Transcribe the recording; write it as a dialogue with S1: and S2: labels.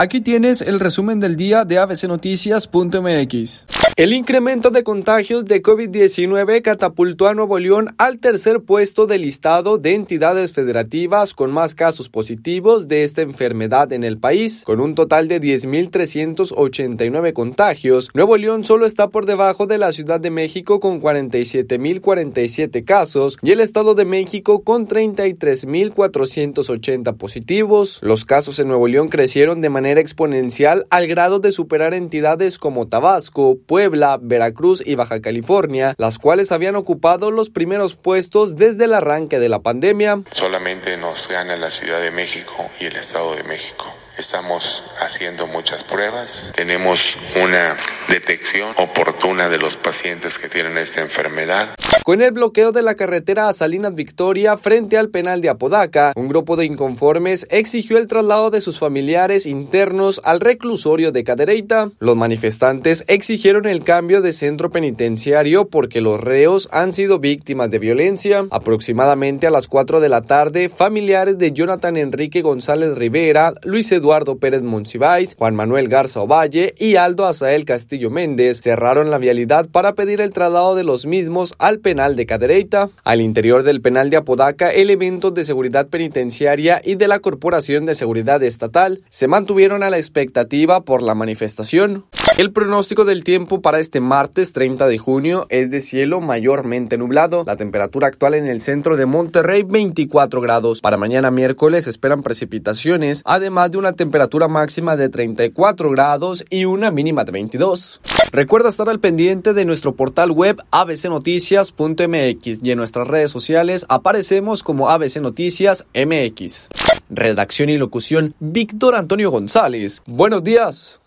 S1: Aquí tienes el resumen del día de abcnoticias.mx.
S2: El incremento de contagios de COVID-19 catapultó a Nuevo León al tercer puesto del listado de entidades federativas con más casos positivos de esta enfermedad en el país. Con un total de 10.389 contagios, Nuevo León solo está por debajo de la Ciudad de México con 47.047 casos y el Estado de México con 33.480 positivos. Los casos en Nuevo León crecieron de manera exponencial al grado de superar entidades como Tabasco, Puebla, Veracruz y Baja California, las cuales habían ocupado los primeros puestos desde el arranque de la pandemia.
S3: Solamente nos gana la Ciudad de México y el Estado de México. Estamos haciendo muchas pruebas. Tenemos una detección oportuna de los pacientes que tienen esta enfermedad.
S2: Con el bloqueo de la carretera a Salinas Victoria frente al penal de Apodaca, un grupo de inconformes exigió el traslado de sus familiares internos al reclusorio de Cadereyta. Los manifestantes exigieron el cambio de centro penitenciario porque los reos han sido víctimas de violencia. Aproximadamente a las 4 de la tarde, familiares de Jonathan Enrique González Rivera, Luis Eduardo Pérez Monsiváis, Juan Manuel Garza Ovalle y Aldo Azael Castillo Méndez cerraron la vialidad para pedir el traslado de los mismos al penal de Cadereyta. Al interior del penal de Apodaca, elementos de seguridad penitenciaria y de la Corporación de Seguridad Estatal se mantuvieron a la expectativa por la manifestación. El pronóstico del tiempo para este martes 30 de junio es de cielo mayormente nublado. La temperatura actual en el centro de Monterrey 24 grados. Para mañana miércoles esperan precipitaciones, además de una temperatura máxima de 34 grados y una mínima de 22. Recuerda estar al pendiente de nuestro portal web abcnoticias.mx y en nuestras redes sociales aparecemos como ABC Noticias MX. Redacción y locución Víctor Antonio González. Buenos días.